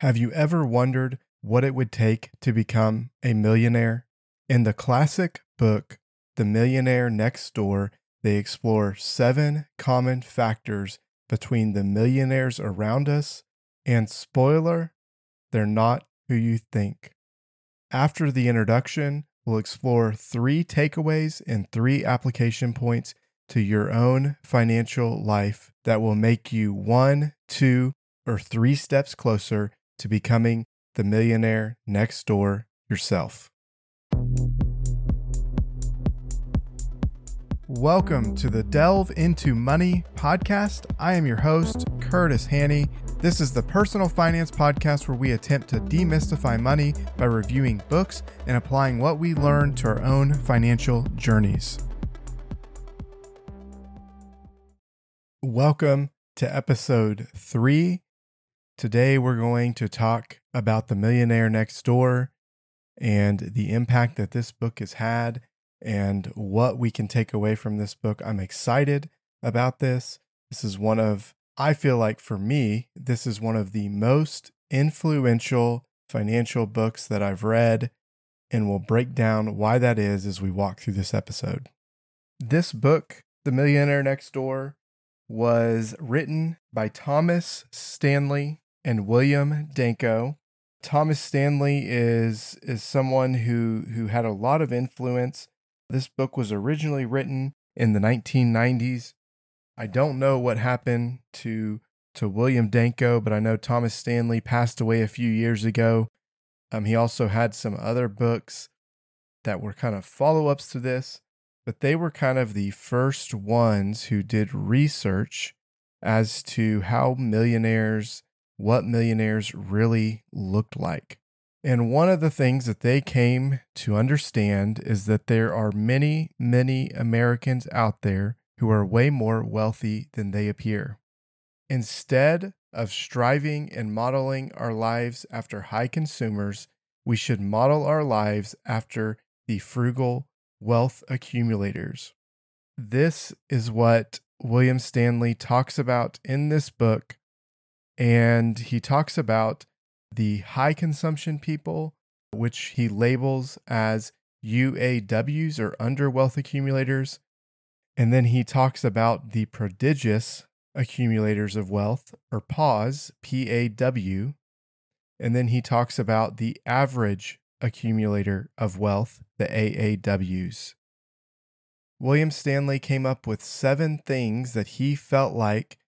Have you ever wondered what it would take to become a millionaire? In the classic book, The Millionaire Next Door, they explore seven common factors between the millionaires around us, and spoiler, they're not who you think. After the introduction, we'll explore three takeaways and three application points to your own financial life that will make you one, two, or three steps closer to becoming the millionaire next door yourself. Welcome to the Delve into Money podcast. I am your host, Curtis Haney. This is the personal finance podcast where we attempt to demystify money by reviewing books and applying what we learn to our own financial journeys. Welcome to episode three. Today, we're going to talk about The Millionaire Next Door and the impact that this book has had and what we can take away from this book. I'm excited about this. This is one of, I feel like for me, this is one of the most influential financial books that I've read, and we'll break down why that is as we walk through this episode. This book, The Millionaire Next Door, was written by Thomas Stanley and William Danko. Thomas Stanley is is someone who who had a lot of influence. This book was originally written in the 1990s. I don't know what happened to to William Danko, but I know Thomas Stanley passed away a few years ago. Um, he also had some other books that were kind of follow ups to this but they were kind of the first ones who did research as to how millionaires, what millionaires really looked like. And one of the things that they came to understand is that there are many, many Americans out there who are way more wealthy than they appear. Instead of striving and modeling our lives after high consumers, we should model our lives after the frugal wealth accumulators. This is what William Stanley talks about in this book. And he talks about the high consumption people, which he labels as UAWs or under wealth accumulators. And then he talks about the prodigious accumulators of wealth or PAWs, P A W. And then he talks about the average accumulator of wealth, the AAWs. William Stanley came up with seven things that he felt like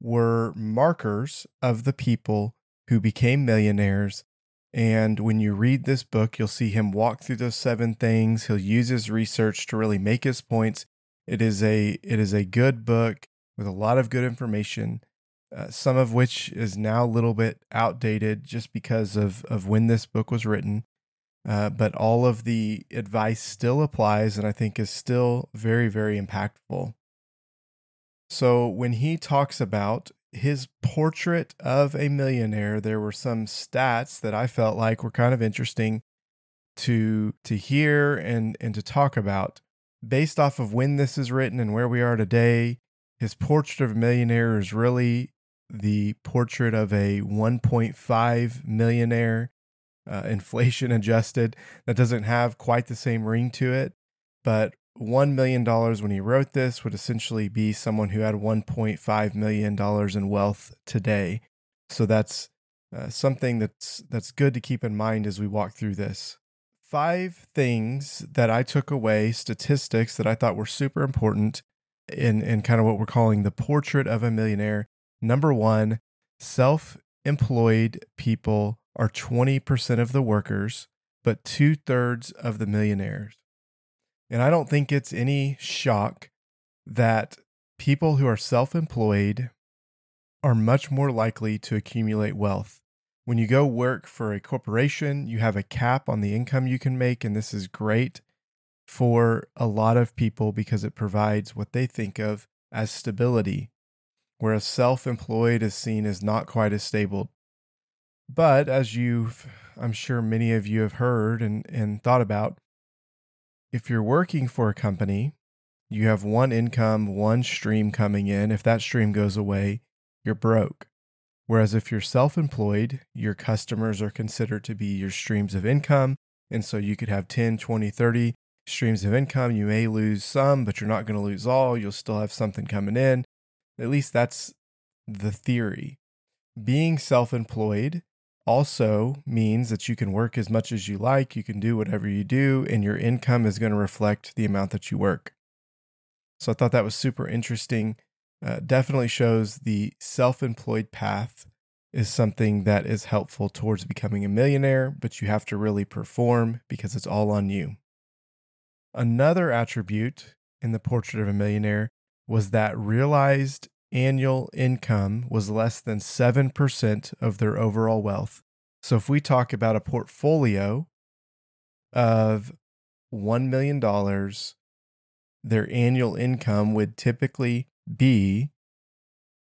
were markers of the people who became millionaires. And when you read this book, you'll see him walk through those seven things. He'll use his research to really make his points. It is a it is a good book with a lot of good information, uh, some of which is now a little bit outdated just because of of when this book was written. Uh, but all of the advice still applies and I think is still very, very impactful. So when he talks about his portrait of a millionaire, there were some stats that I felt like were kind of interesting to to hear and and to talk about based off of when this is written and where we are today. His portrait of a millionaire is really the portrait of a 1.5 millionaire uh, inflation adjusted. That doesn't have quite the same ring to it, but $1 million when he wrote this would essentially be someone who had $1.5 million in wealth today. So that's uh, something that's that's good to keep in mind as we walk through this. Five things that I took away, statistics that I thought were super important in, in kind of what we're calling the portrait of a millionaire. Number one, self employed people are 20% of the workers, but two thirds of the millionaires. And I don't think it's any shock that people who are self employed are much more likely to accumulate wealth. When you go work for a corporation, you have a cap on the income you can make, and this is great for a lot of people because it provides what they think of as stability, whereas self employed is seen as not quite as stable. But as you've, I'm sure many of you have heard and, and thought about, if you're working for a company, you have one income, one stream coming in. If that stream goes away, you're broke. Whereas if you're self employed, your customers are considered to be your streams of income. And so you could have 10, 20, 30 streams of income. You may lose some, but you're not going to lose all. You'll still have something coming in. At least that's the theory. Being self employed also means that you can work as much as you like, you can do whatever you do, and your income is going to reflect the amount that you work. So I thought that was super interesting uh, definitely shows the self employed path is something that is helpful towards becoming a millionaire, but you have to really perform because it's all on you. Another attribute in the portrait of a millionaire was that realized annual income was less than 7% of their overall wealth. So if we talk about a portfolio of $1 million, their annual income would typically be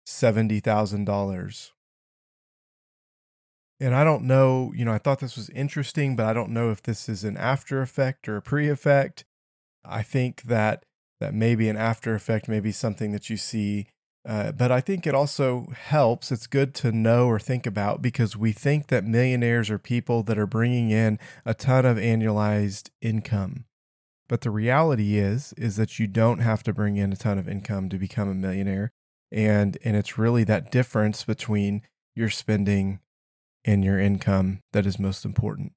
$70,000. And I don't know, you know, I thought this was interesting, but I don't know if this is an after effect or a pre effect. I think that that maybe an after effect may be something that you see, uh, but I think it also helps. It's good to know or think about because we think that millionaires are people that are bringing in a ton of annualized income. But the reality is is that you don't have to bring in a ton of income to become a millionaire. And and it's really that difference between your spending and your income that is most important.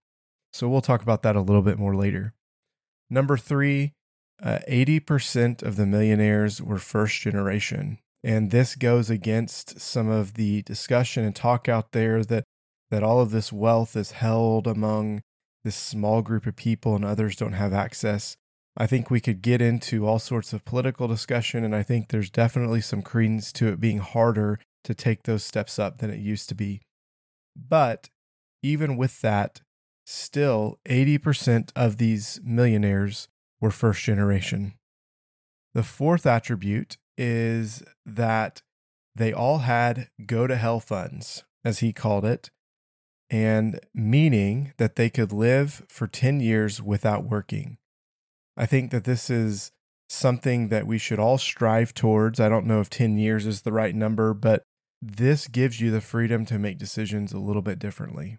So we'll talk about that a little bit more later. Number 3, uh, 80% of the millionaires were first generation. And this goes against some of the discussion and talk out there that that all of this wealth is held among this small group of people and others don't have access. I think we could get into all sorts of political discussion, and I think there's definitely some credence to it being harder to take those steps up than it used to be. But even with that, still 80% of these millionaires were first generation. The fourth attribute is that they all had go to hell funds, as he called it, and meaning that they could live for 10 years without working. I think that this is something that we should all strive towards. I don't know if 10 years is the right number, but this gives you the freedom to make decisions a little bit differently.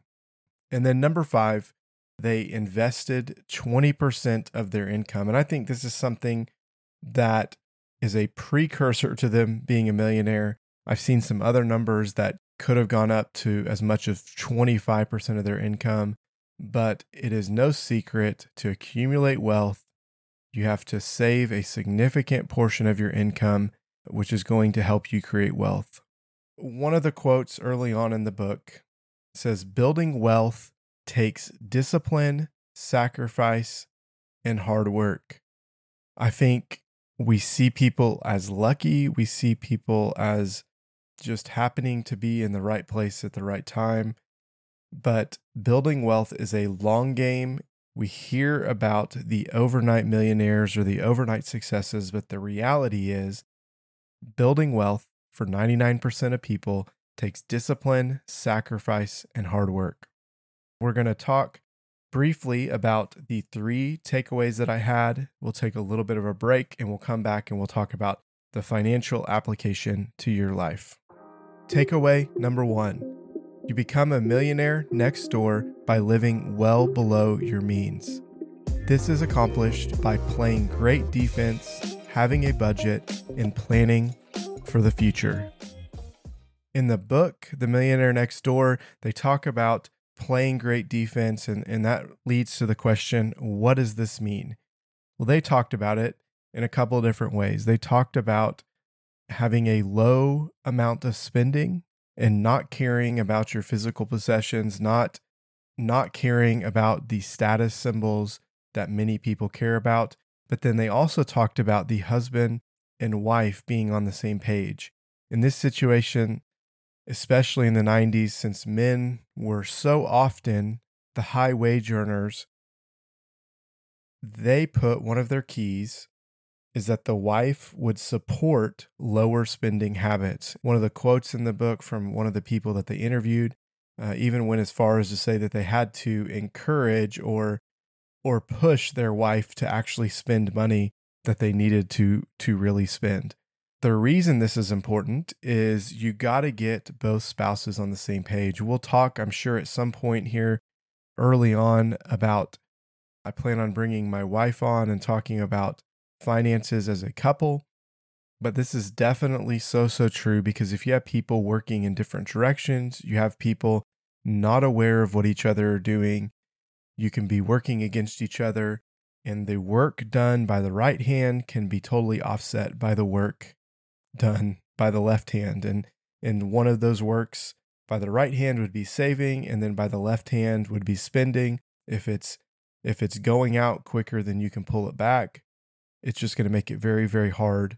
And then number five, they invested 20% of their income. And I think this is something that is a precursor to them being a millionaire. I've seen some other numbers that could have gone up to as much as 25% of their income, but it is no secret to accumulate wealth you have to save a significant portion of your income, which is going to help you create wealth. One of the quotes early on in the book says, Building wealth takes discipline, sacrifice, and hard work. I think we see people as lucky, we see people as just happening to be in the right place at the right time. But building wealth is a long game we hear about the overnight millionaires or the overnight successes, but the reality is building wealth for 99% of people takes discipline, sacrifice, and hard work. We're going to talk briefly about the three takeaways that I had. We'll take a little bit of a break and we'll come back and we'll talk about the financial application to your life. Takeaway number one you become a millionaire next door by living well below your means. This is accomplished by playing great defense, having a budget, and planning for the future. In the book, The Millionaire Next Door, they talk about playing great defense, and, and that leads to the question what does this mean? Well, they talked about it in a couple of different ways. They talked about having a low amount of spending and not caring about your physical possessions, not not caring about the status symbols that many people care about. But then they also talked about the husband and wife being on the same page. In this situation, especially in the 90s, since men were so often the high wage earners, they put one of their keys is that the wife would support lower spending habits. One of the quotes in the book from one of the people that they interviewed uh, even went as far as to say that they had to encourage or or push their wife to actually spend money that they needed to to really spend. The reason this is important is you got to get both spouses on the same page. We'll talk, I'm sure, at some point here early on about. I plan on bringing my wife on and talking about finances as a couple. But this is definitely so, so true because if you have people working in different directions, you have people not aware of what each other are doing, you can be working against each other, and the work done by the right hand can be totally offset by the work done by the left hand. And and one of those works by the right hand would be saving, and then by the left hand would be spending. If it's if it's going out quicker than you can pull it back, it's just going to make it very, very hard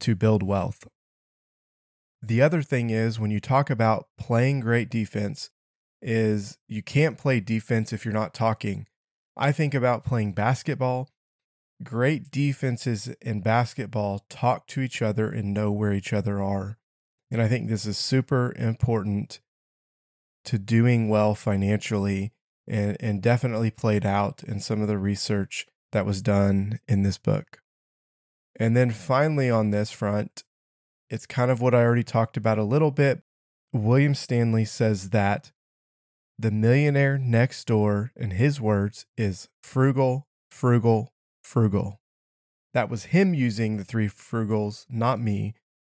to build wealth. The other thing is when you talk about playing great defense is you can't play defense if you're not talking. I think about playing basketball Great defenses in basketball talk to each other and know where each other are. And I think this is super important to doing well financially and, and definitely played out in some of the research that was done in this book. And then finally, on this front, it's kind of what I already talked about a little bit. William Stanley says that the millionaire next door, in his words, is frugal, frugal, frugal. That was him using the three frugals, not me.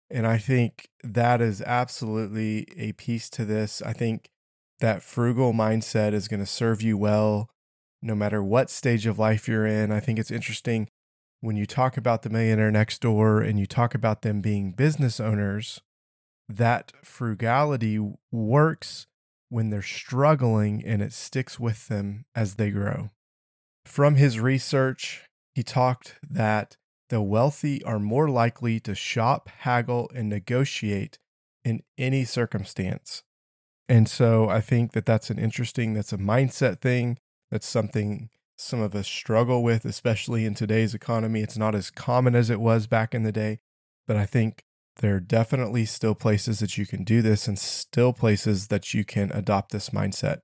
And I think that is absolutely a piece to this. I think that frugal mindset is going to serve you well no matter what stage of life you're in. I think it's interesting when you talk about the millionaire next door and you talk about them being business owners, that frugality works when they're struggling and it sticks with them as they grow. From his research, he talked that the wealthy are more likely to shop, haggle, and negotiate in any circumstance. And so I think that that's an interesting, that's a mindset thing. That's something some of us struggle with, especially in today's economy. It's not as common as it was back in the day, but I think there are definitely still places that you can do this and still places that you can adopt this mindset.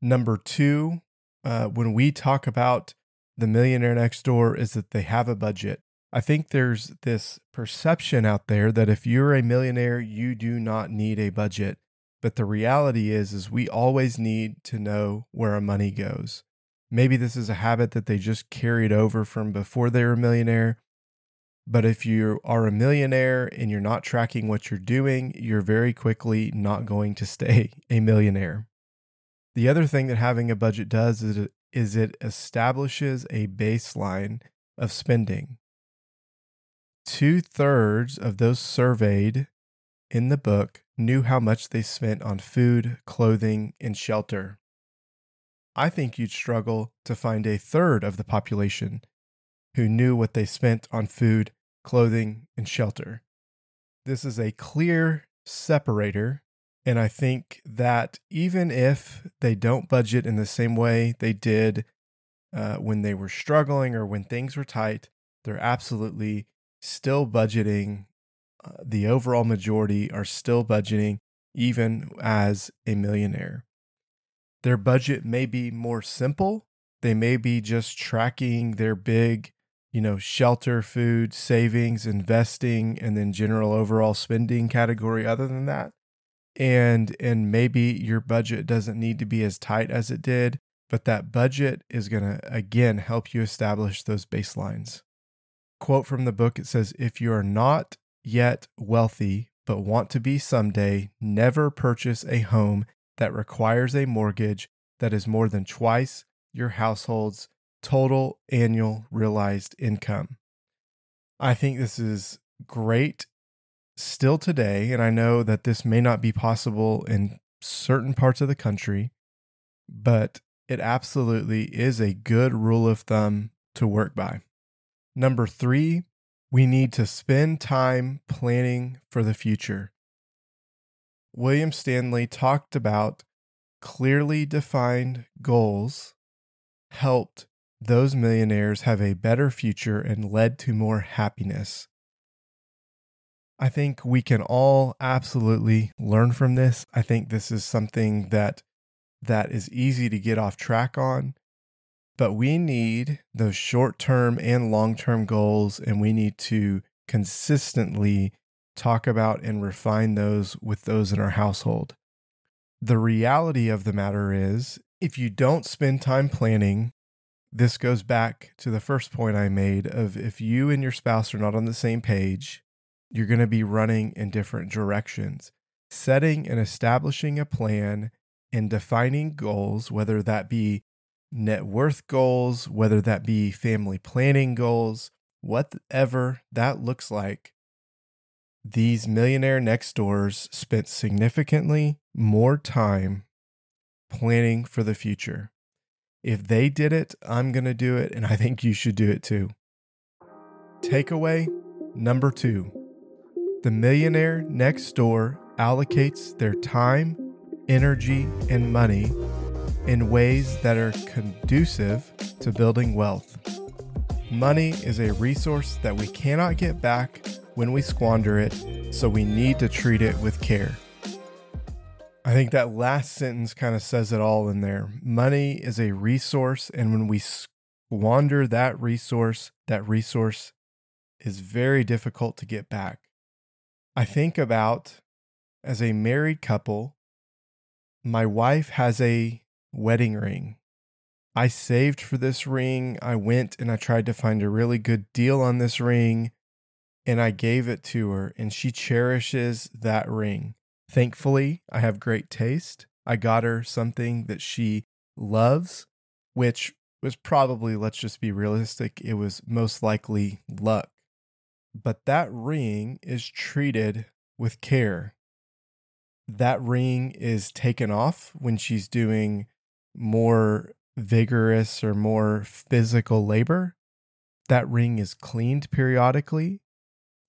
Number two, uh, when we talk about the millionaire next door is that they have a budget. I think there's this perception out there that if you're a millionaire, you do not need a budget. But the reality is is we always need to know where our money goes. Maybe this is a habit that they just carried over from before they were a millionaire. But if you are a millionaire and you're not tracking what you're doing, you're very quickly not going to stay a millionaire. The other thing that having a budget does is it, is it establishes a baseline of spending. Two thirds of those surveyed in the book knew how much they spent on food, clothing, and shelter. I think you'd struggle to find a third of the population who knew what they spent on food, clothing, and shelter. This is a clear separator and I think that even if they don't budget in the same way they did uh, when they were struggling or when things were tight, they're absolutely still budgeting. Uh, the overall majority are still budgeting, even as a millionaire. Their budget may be more simple. They may be just tracking their big, you know, shelter, food, savings, investing, and then general overall spending category. Other than that, and and maybe your budget doesn't need to be as tight as it did but that budget is going to again help you establish those baselines. Quote from the book it says if you are not yet wealthy but want to be someday never purchase a home that requires a mortgage that is more than twice your household's total annual realized income. I think this is great still today, and I know that this may not be possible in certain parts of the country, but it absolutely is a good rule of thumb to work by. Number three, we need to spend time planning for the future. William Stanley talked about clearly defined goals helped those millionaires have a better future and led to more happiness. I think we can all absolutely learn from this. I think this is something that that is easy to get off track on, but we need those short-term and long-term goals and we need to consistently talk about and refine those with those in our household. The reality of the matter is, if you don't spend time planning, this goes back to the first point I made of if you and your spouse are not on the same page, you're going to be running in different directions. Setting and establishing a plan and defining goals, whether that be net worth goals, whether that be family planning goals, whatever that looks like, these millionaire next doors spent significantly more time planning for the future. If they did it, I'm going to do it, and I think you should do it too. Takeaway number two the millionaire next door allocates their time, energy, and money in ways that are conducive to building wealth. Money is a resource that we cannot get back when we squander it, so we need to treat it with care. I think that last sentence kind of says it all in there. Money is a resource, and when we squander that resource, that resource is very difficult to get back. I think about as a married couple, my wife has a wedding ring. I saved for this ring. I went and I tried to find a really good deal on this ring and I gave it to her, and she cherishes that ring. Thankfully, I have great taste. I got her something that she loves, which was probably, let's just be realistic, it was most likely luck. But that ring is treated with care. That ring is taken off when she's doing more vigorous or more physical labor. That ring is cleaned periodically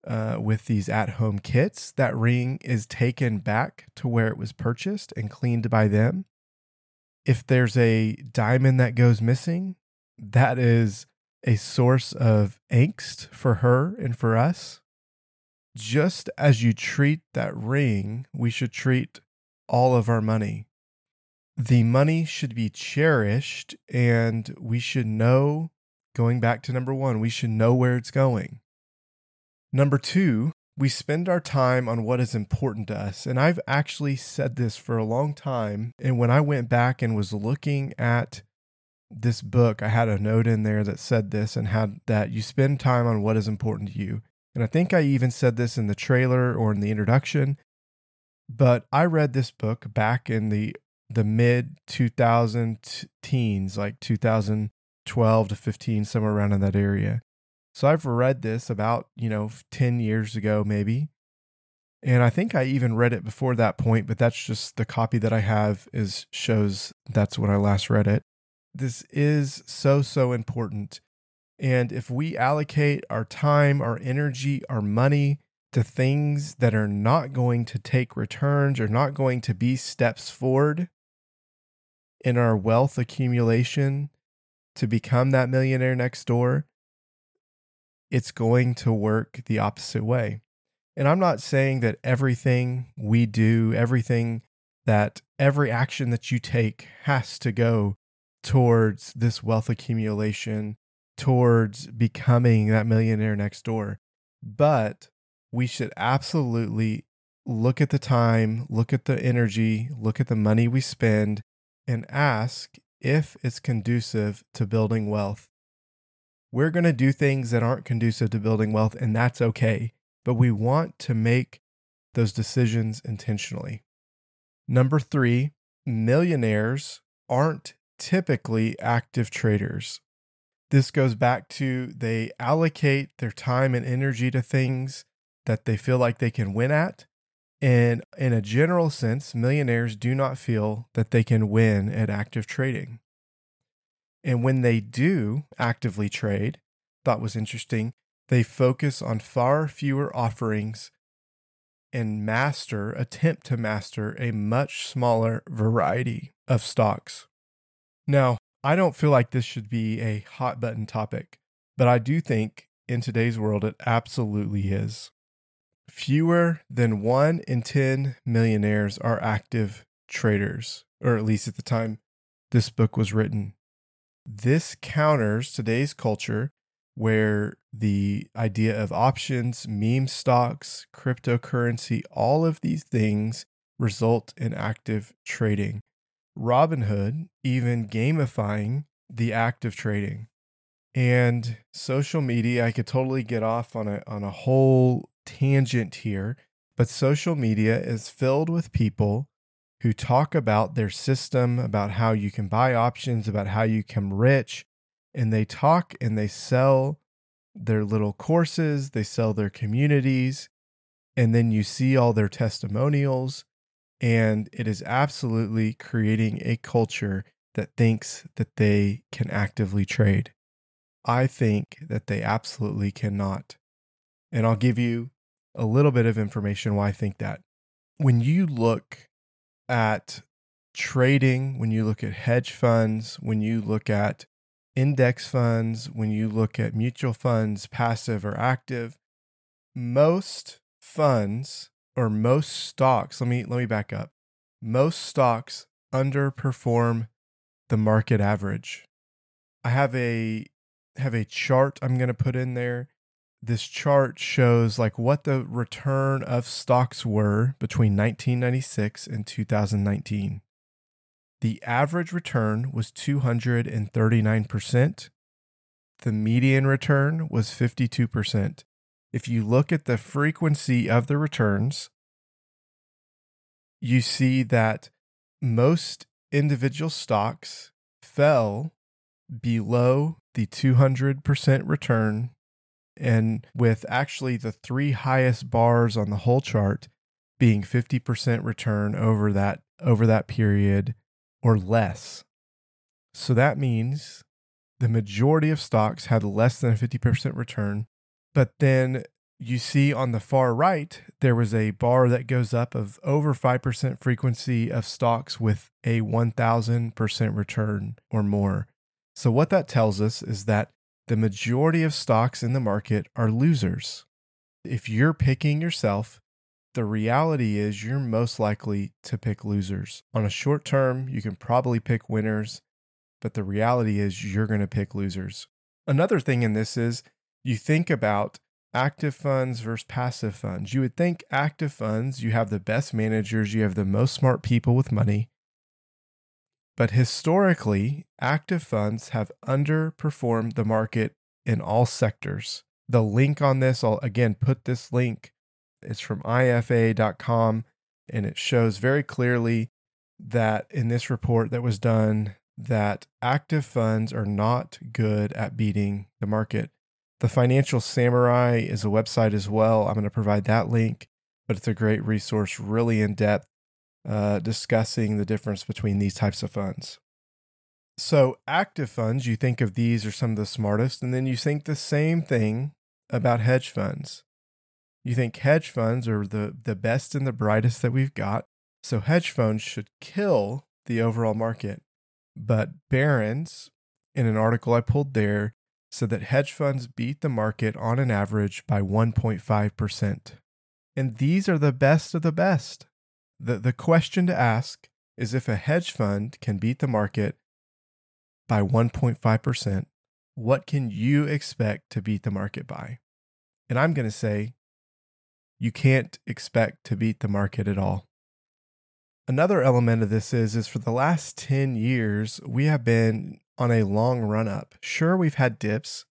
uh, with these at home kits. That ring is taken back to where it was purchased and cleaned by them. If there's a diamond that goes missing, that is a source of angst for her and for us. Just as you treat that ring, we should treat all of our money the money should be cherished and we should know, going back to number one, we should know where it's going. Number two, we spend our time on what is important to us. And I've actually said this for a long time. And when I went back and was looking at this book, I had a note in there that said this and had that you spend time on what is important to you. And I think I even said this in the trailer or in the introduction. But I read this book back in the the mid 2000 teens, like 2012 to 15, somewhere around in that area. So I've read this about, you know, 10 years ago, maybe. And I think I even read it before that point, but that's just the copy that I have is shows that's when I last read it. This is so, so important. And if we allocate our time, our energy, our money to things that are not going to take returns or not going to be steps forward, in our wealth accumulation to become that millionaire next door, it's going to work the opposite way. And I'm not saying that everything we do, everything that every action that you take has to go towards this wealth accumulation, towards becoming that millionaire next door. But we should absolutely look at the time, look at the energy, look at the money we spend, and ask if it's conducive to building wealth. We're going to do things that aren't conducive to building wealth, and that's okay. But we want to make those decisions intentionally. Number three, millionaires aren't typically active traders. This goes back to they allocate their time and energy to things that they feel like they can win at and in a general sense, millionaires do not feel that they can win at active trading. And when they do actively trade, thought was interesting, they focus on far fewer offerings and master, attempt to master a much smaller variety of stocks. Now, I don't feel like this should be a hot button topic, but I do think in today's world it absolutely is. Fewer than one in 10 millionaires are active traders, or at least at the time this book was written. This counters today's culture where the idea of options, meme stocks, cryptocurrency, all of these things result in active trading. Robinhood even gamifying the act of trading. And social media, I could totally get off on a on a whole tangent here, but social media is filled with people who talk about their system, about how you can buy options, about how you become rich, and they talk and they sell their little courses, they sell their communities, and then you see all their testimonials and it is absolutely creating a culture that thinks that they can actively trade. I think that they absolutely cannot. And I'll give you a little bit of information why I think that. When you look at trading, when you look at hedge funds, when you look at index funds, when you look at mutual funds, passive or active, most funds or most stocks, let me let me back up. Most stocks underperform the market average. I have a have a chart I'm going to put in there. This chart shows like what the return of stocks were between 1996 and 2019. The average return was 239%. The median return was 52% if you look at the frequency of the returns, you see that most individual stocks fell below the 200% return. And with actually the three highest bars on the whole chart being 50% return over that over that period or less. So that means the majority of stocks had less than a 50% return but then you see on the far right, there was a bar that goes up of over 5% frequency of stocks with a 1000% return or more. So, what that tells us is that the majority of stocks in the market are losers. If you're picking yourself, the reality is you're most likely to pick losers. On a short term, you can probably pick winners, but the reality is you're going to pick losers. Another thing in this is you think about active funds versus passive funds. You would think active funds, you have the best managers, you have the most smart people with money. But historically, active funds have underperformed the market in all sectors. The link on this, I'll again put this link. It's from IFA.com and it shows very clearly that in this report that was done that active funds are not good at beating the market. The Financial Samurai is a website as well. I'm going to provide that link, but it's a great resource, really in depth, uh, discussing the difference between these types of funds. So, active funds, you think of these are some of the smartest, and then you think the same thing about hedge funds. You think hedge funds are the, the best and the brightest that we've got. So, hedge funds should kill the overall market. But Barron's, in an article I pulled there, so that hedge funds beat the market on an average by 1.5%. And these are the best of the best. The, the question to ask is if a hedge fund can beat the market by 1.5%, what can you expect to beat the market by? And I'm going to say you can't expect to beat the market at all. Another element of this is is for the last 10 years we have been on a long run up. Sure, we've had dips,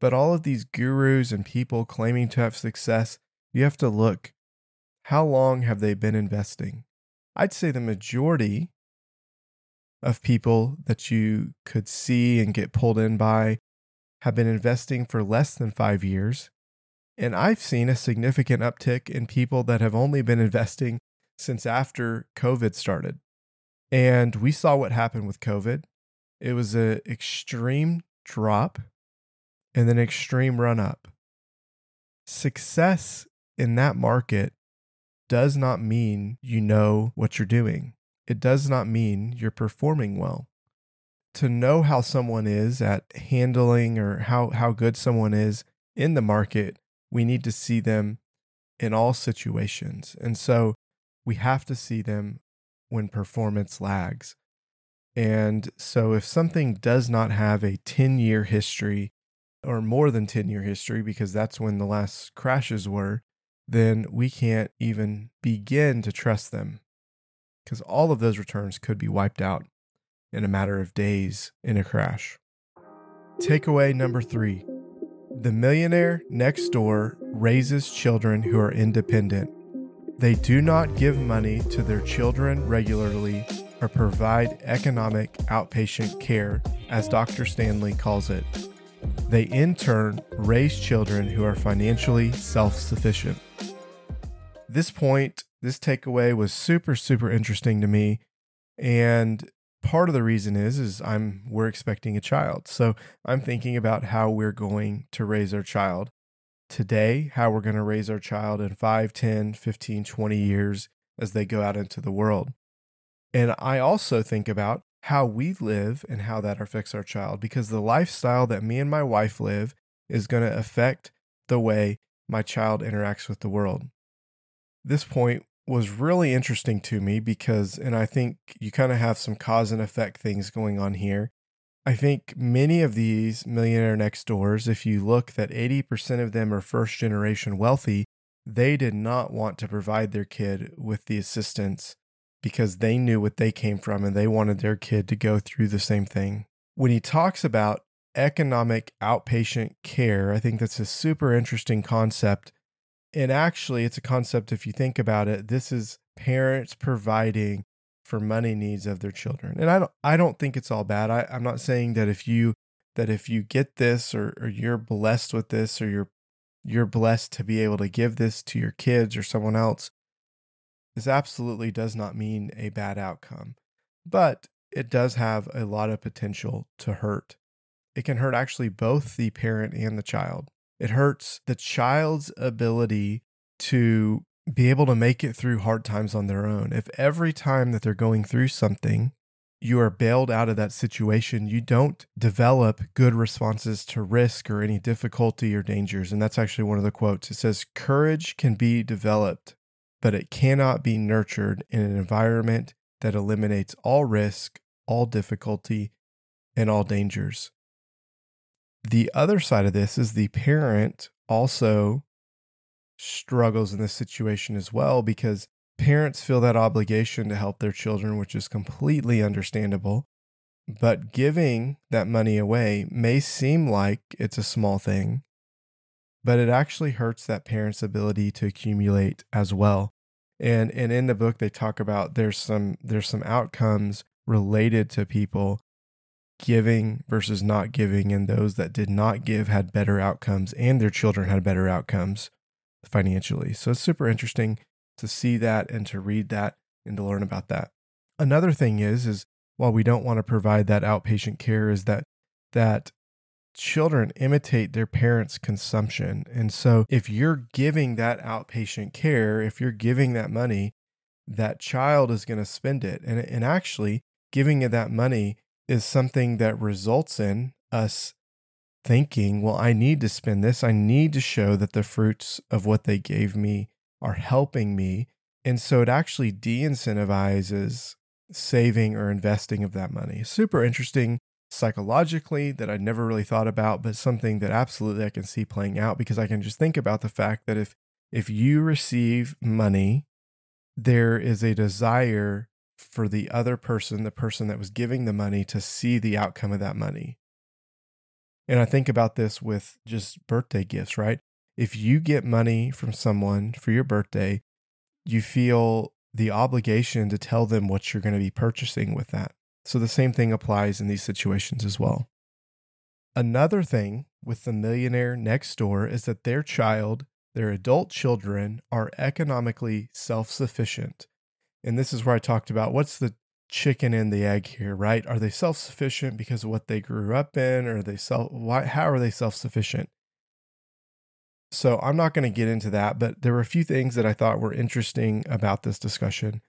but all of these gurus and people claiming to have success, you have to look how long have they been investing? I'd say the majority of people that you could see and get pulled in by have been investing for less than five years. And I've seen a significant uptick in people that have only been investing since after COVID started. And we saw what happened with COVID. It was an extreme drop and then extreme run up. Success in that market does not mean you know what you're doing. It does not mean you're performing well. To know how someone is at handling or how, how good someone is in the market, we need to see them in all situations. And so we have to see them when performance lags. And so, if something does not have a 10 year history or more than 10 year history, because that's when the last crashes were, then we can't even begin to trust them because all of those returns could be wiped out in a matter of days in a crash. Takeaway number three the millionaire next door raises children who are independent. They do not give money to their children regularly or provide economic outpatient care, as Dr. Stanley calls it. They in turn raise children who are financially self sufficient. This point, this takeaway was super, super interesting to me. And part of the reason is is I'm we're expecting a child. So I'm thinking about how we're going to raise our child today, how we're going to raise our child in 5, 10, 15, 20 years as they go out into the world. And I also think about how we live and how that affects our child because the lifestyle that me and my wife live is going to affect the way my child interacts with the world. This point was really interesting to me because, and I think you kind of have some cause and effect things going on here. I think many of these millionaire next doors, if you look that 80% of them are first generation wealthy, they did not want to provide their kid with the assistance because they knew what they came from and they wanted their kid to go through the same thing. When he talks about economic outpatient care, I think that's a super interesting concept. And actually it's a concept if you think about it this is parents providing for money needs of their children. And i don't i don't think it's all bad. I, i'm not saying that if you that if you get this or, or you're blessed with this or you're you're blessed to be able to give this to your kids or someone else this absolutely does not mean a bad outcome but it does have a lot of potential to hurt it can hurt actually both the parent and the child it hurts the child's ability to be able to make it through hard times on their own. If every time that they're going through something, you are bailed out of that situation, you don't develop good responses to risk or any difficulty or dangers. And that's actually one of the quotes. It says, Courage can be developed, but it cannot be nurtured in an environment that eliminates all risk, all difficulty, and all dangers. The other side of this is the parent also struggles in this situation as well because parents feel that obligation to help their children, which is completely understandable. But giving that money away may seem like it's a small thing, but it actually hurts that parent's ability to accumulate as well. And and in the book they talk about there's some there's some outcomes related to people giving versus not giving, and those that did not give had better outcomes, and their children had better outcomes financially. So it's super interesting to see that and to read that and to learn about that. Another thing is is while we don't want to provide that outpatient care is that that children imitate their parents' consumption. And so if you're giving that outpatient care, if you're giving that money, that child is going to spend it. And, and actually, giving it that money is something that results in us thinking, well, I need to spend this. I need to show that the fruits of what they gave me are helping me. And so it actually de incentivizes saving or investing of that money. Super interesting psychologically that I'd never really thought about, but something that absolutely I can see playing out because I can just think about the fact that if if you receive money, there is a desire for the other person, the person that was giving the money, to see the outcome of that money. And I think about this with just birthday gifts, right? If you get money from someone for your birthday, you feel the obligation to tell them what you're going to be purchasing with that. So the same thing applies in these situations as well. Another thing with the millionaire next door is that their child, their adult children, are economically self sufficient and this is where I talked about what's the chicken and the egg here, right? Are they self sufficient because of what they grew up in, or they self? Why? How are they self sufficient? So I'm not going to get into that, but there were a few things that I thought were interesting about this discussion.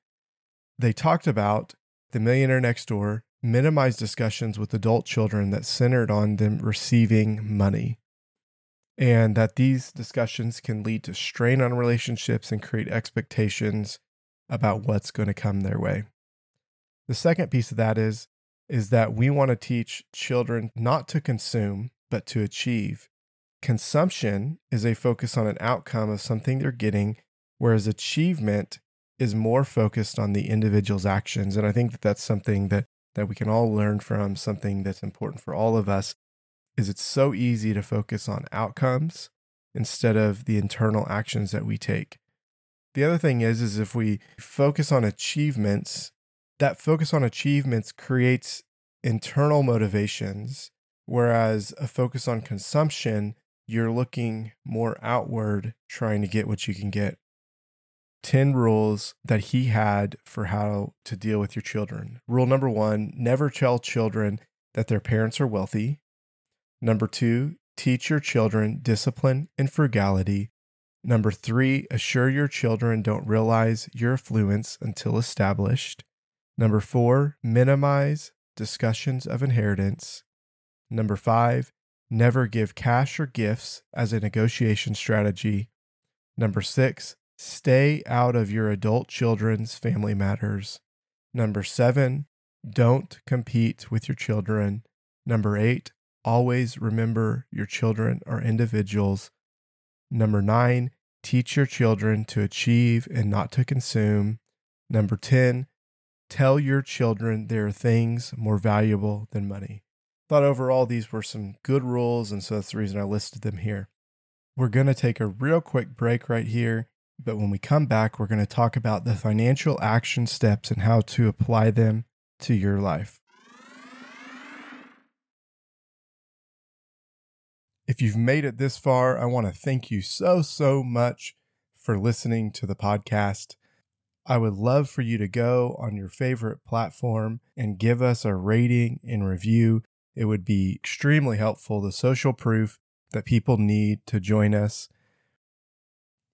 They talked about the millionaire next door minimized discussions with adult children that centered on them receiving money. And that these discussions can lead to strain on relationships and create expectations about what's going to come their way. The second piece of that is is that we want to teach children not to consume, but to achieve. Consumption is a focus on an outcome of something they're getting, whereas achievement is more focused on the individual's actions. And I think that that's something that, that we can all learn from, something that's important for all of us, is it's so easy to focus on outcomes instead of the internal actions that we take. The other thing is, is if we focus on achievements, that focus on achievements creates internal motivations, whereas a focus on consumption, you're looking more outward, trying to get what you can get. 10 rules that he had for how to deal with your children. Rule number one never tell children that their parents are wealthy. Number two, teach your children discipline and frugality. Number three, assure your children don't realize your affluence until established. Number four, minimize discussions of inheritance. Number five, never give cash or gifts as a negotiation strategy. Number six, stay out of your adult children's family matters. Number seven, don't compete with your children. Number eight, always remember your children are individuals. Number nine, teach your children to achieve and not to consume. Number 10, tell your children there are things more valuable than money. Thought overall these were some good rules, and so that's the reason I listed them here. We're going to take a real quick break right here, but when we come back, we're going to talk about the financial action steps and how to apply them to your life. If you've made it this far, I want to thank you so, so much for listening to the podcast. I would love for you to go on your favorite platform and give us a rating and review. It would be extremely helpful, the social proof that people need to join us.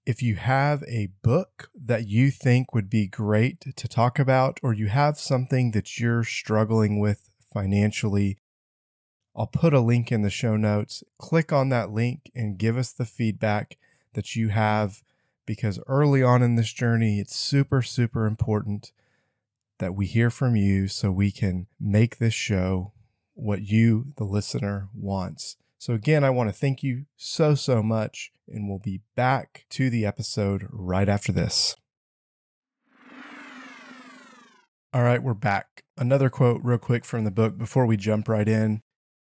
If you have a book that you think would be great to talk about, or you have something that you're struggling with financially, I'll put a link in the show notes. Click on that link and give us the feedback that you have because early on in this journey, it's super, super important that we hear from you so we can make this show what you, the listener, wants. So, again, I want to thank you so, so much, and we'll be back to the episode right after this. All right, we're back. Another quote, real quick, from the book before we jump right in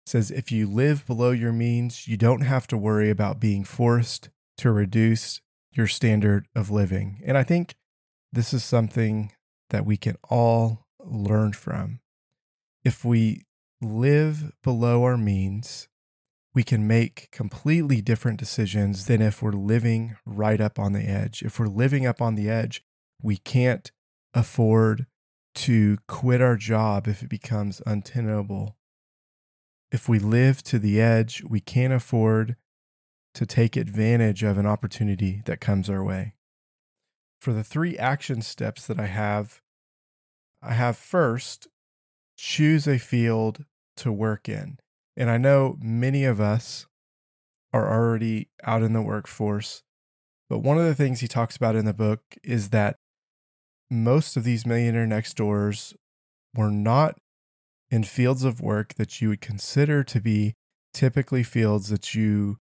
says if you live below your means, you don't have to worry about being forced to reduce your standard of living. And I think this is something that we can all learn from. If we live below our means, we can make completely different decisions than if we're living right up on the edge. If we're living up on the edge, we can't afford to quit our job if it becomes untenable if we live to the edge, we can't afford to take advantage of an opportunity that comes our way. For the three action steps that I have, I have first, choose a field to work in. And I know many of us are already out in the workforce, but one of the things he talks about in the book is that most of these millionaire next doors were not in fields of work that you would consider to be typically fields that you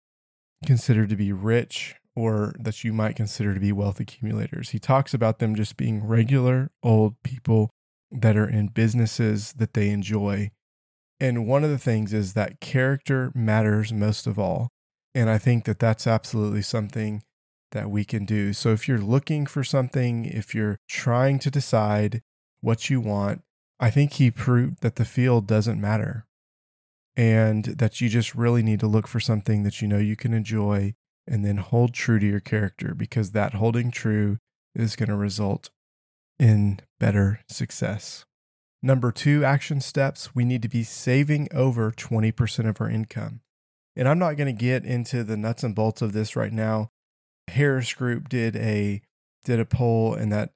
consider to be rich or that you might consider to be wealth accumulators. He talks about them just being regular old people that are in businesses that they enjoy. And one of the things is that character matters most of all. And I think that that's absolutely something that we can do. So if you're looking for something, if you're trying to decide what you want, I think he proved that the field doesn't matter and that you just really need to look for something that you know you can enjoy and then hold true to your character because that holding true is going to result in better success. Number two action steps we need to be saving over 20% of our income. And I'm not going to get into the nuts and bolts of this right now. Harris Group did a did a poll and that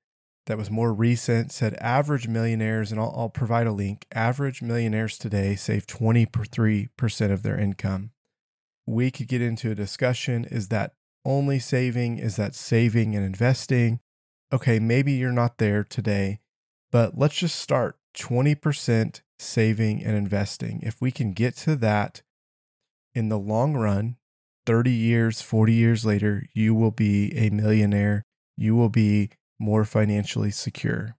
that was more recent said average millionaires, and I'll, I'll provide a link. Average millionaires today save 23% of their income. We could get into a discussion is that only saving? Is that saving and investing? Okay, maybe you're not there today, but let's just start 20% saving and investing. If we can get to that, in the long run, 30 years, 40 years later, you will be a millionaire. You will be more financially secure.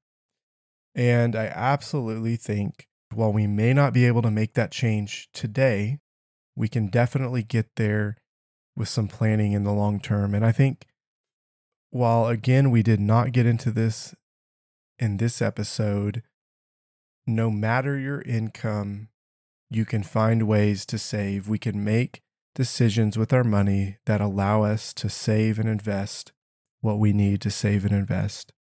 And I absolutely think while we may not be able to make that change today, we can definitely get there with some planning in the long term. And I think while again, we did not get into this in this episode, no matter your income, you can find ways to save. We can make decisions with our money that allow us to save and invest what we need to save and invest.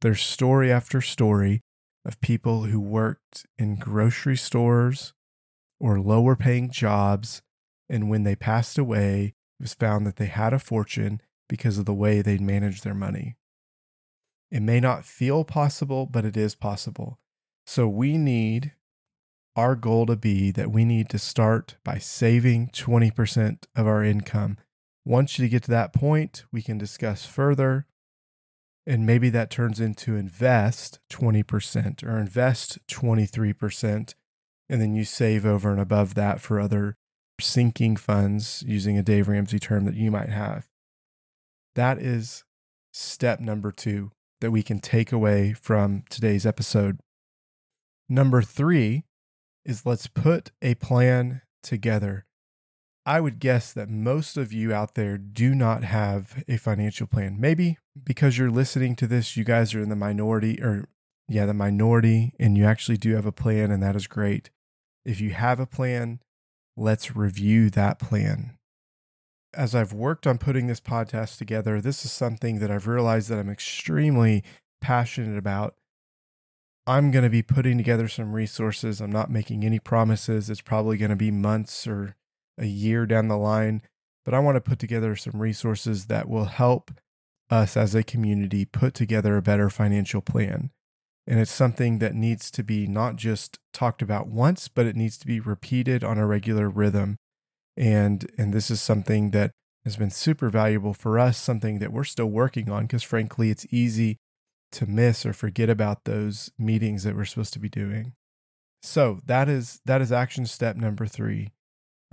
There's story after story of people who worked in grocery stores or lower paying jobs, and when they passed away, it was found that they had a fortune because of the way they'd managed their money. It may not feel possible, but it is possible. So we need our goal to be that we need to start by saving 20% of our income. Once you get to that point, we can discuss further. And maybe that turns into invest 20% or invest 23%. And then you save over and above that for other sinking funds using a Dave Ramsey term that you might have. That is step number two that we can take away from today's episode. Number three is let's put a plan together. I would guess that most of you out there do not have a financial plan. Maybe because you're listening to this, you guys are in the minority, or yeah, the minority, and you actually do have a plan, and that is great. If you have a plan, let's review that plan. As I've worked on putting this podcast together, this is something that I've realized that I'm extremely passionate about I'm going to be putting together some resources. I'm not making any promises. It's probably going to be months or a year down the line, but I want to put together some resources that will help us as a community put together a better financial plan. And it's something that needs to be not just talked about once, but it needs to be repeated on a regular rhythm. And and this is something that has been super valuable for us, something that we're still working on because frankly it's easy to miss or forget about those meetings that we're supposed to be doing. So that is that is action step number three.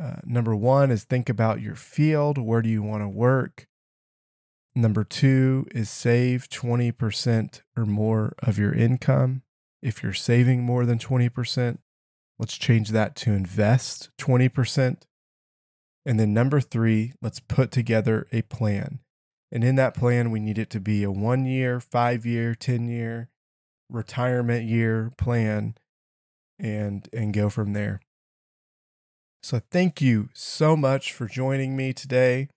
Uh, number one is think about your field. Where do you want to work? Number two is save 20% or more of your income. If you're saving more than 20%, let's change that to invest 20%. And then number three, let's put together a plan. And in that plan, we need it to be a one year, five year, 10 year retirement year plan and and go from there. So thank you so much for joining me today.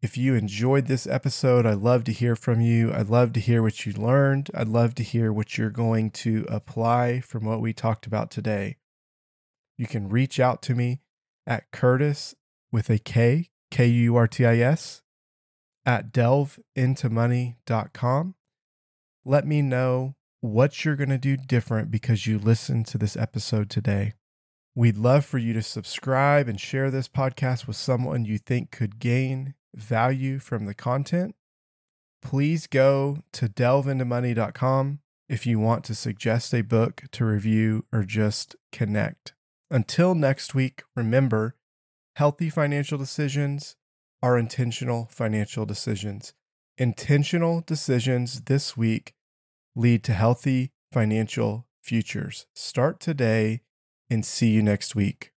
If you enjoyed this episode, I'd love to hear from you. I'd love to hear what you learned. I'd love to hear what you're going to apply from what we talked about today. You can reach out to me at Curtis with a K, K U R T I S, at delveintomoney.com. Let me know what you're going to do different because you listened to this episode today. We'd love for you to subscribe and share this podcast with someone you think could gain value from the content. Please go to delveintomoney.com if you want to suggest a book to review or just connect. Until next week, remember healthy financial decisions are intentional financial decisions. Intentional decisions this week lead to healthy financial futures. Start today and see you next week.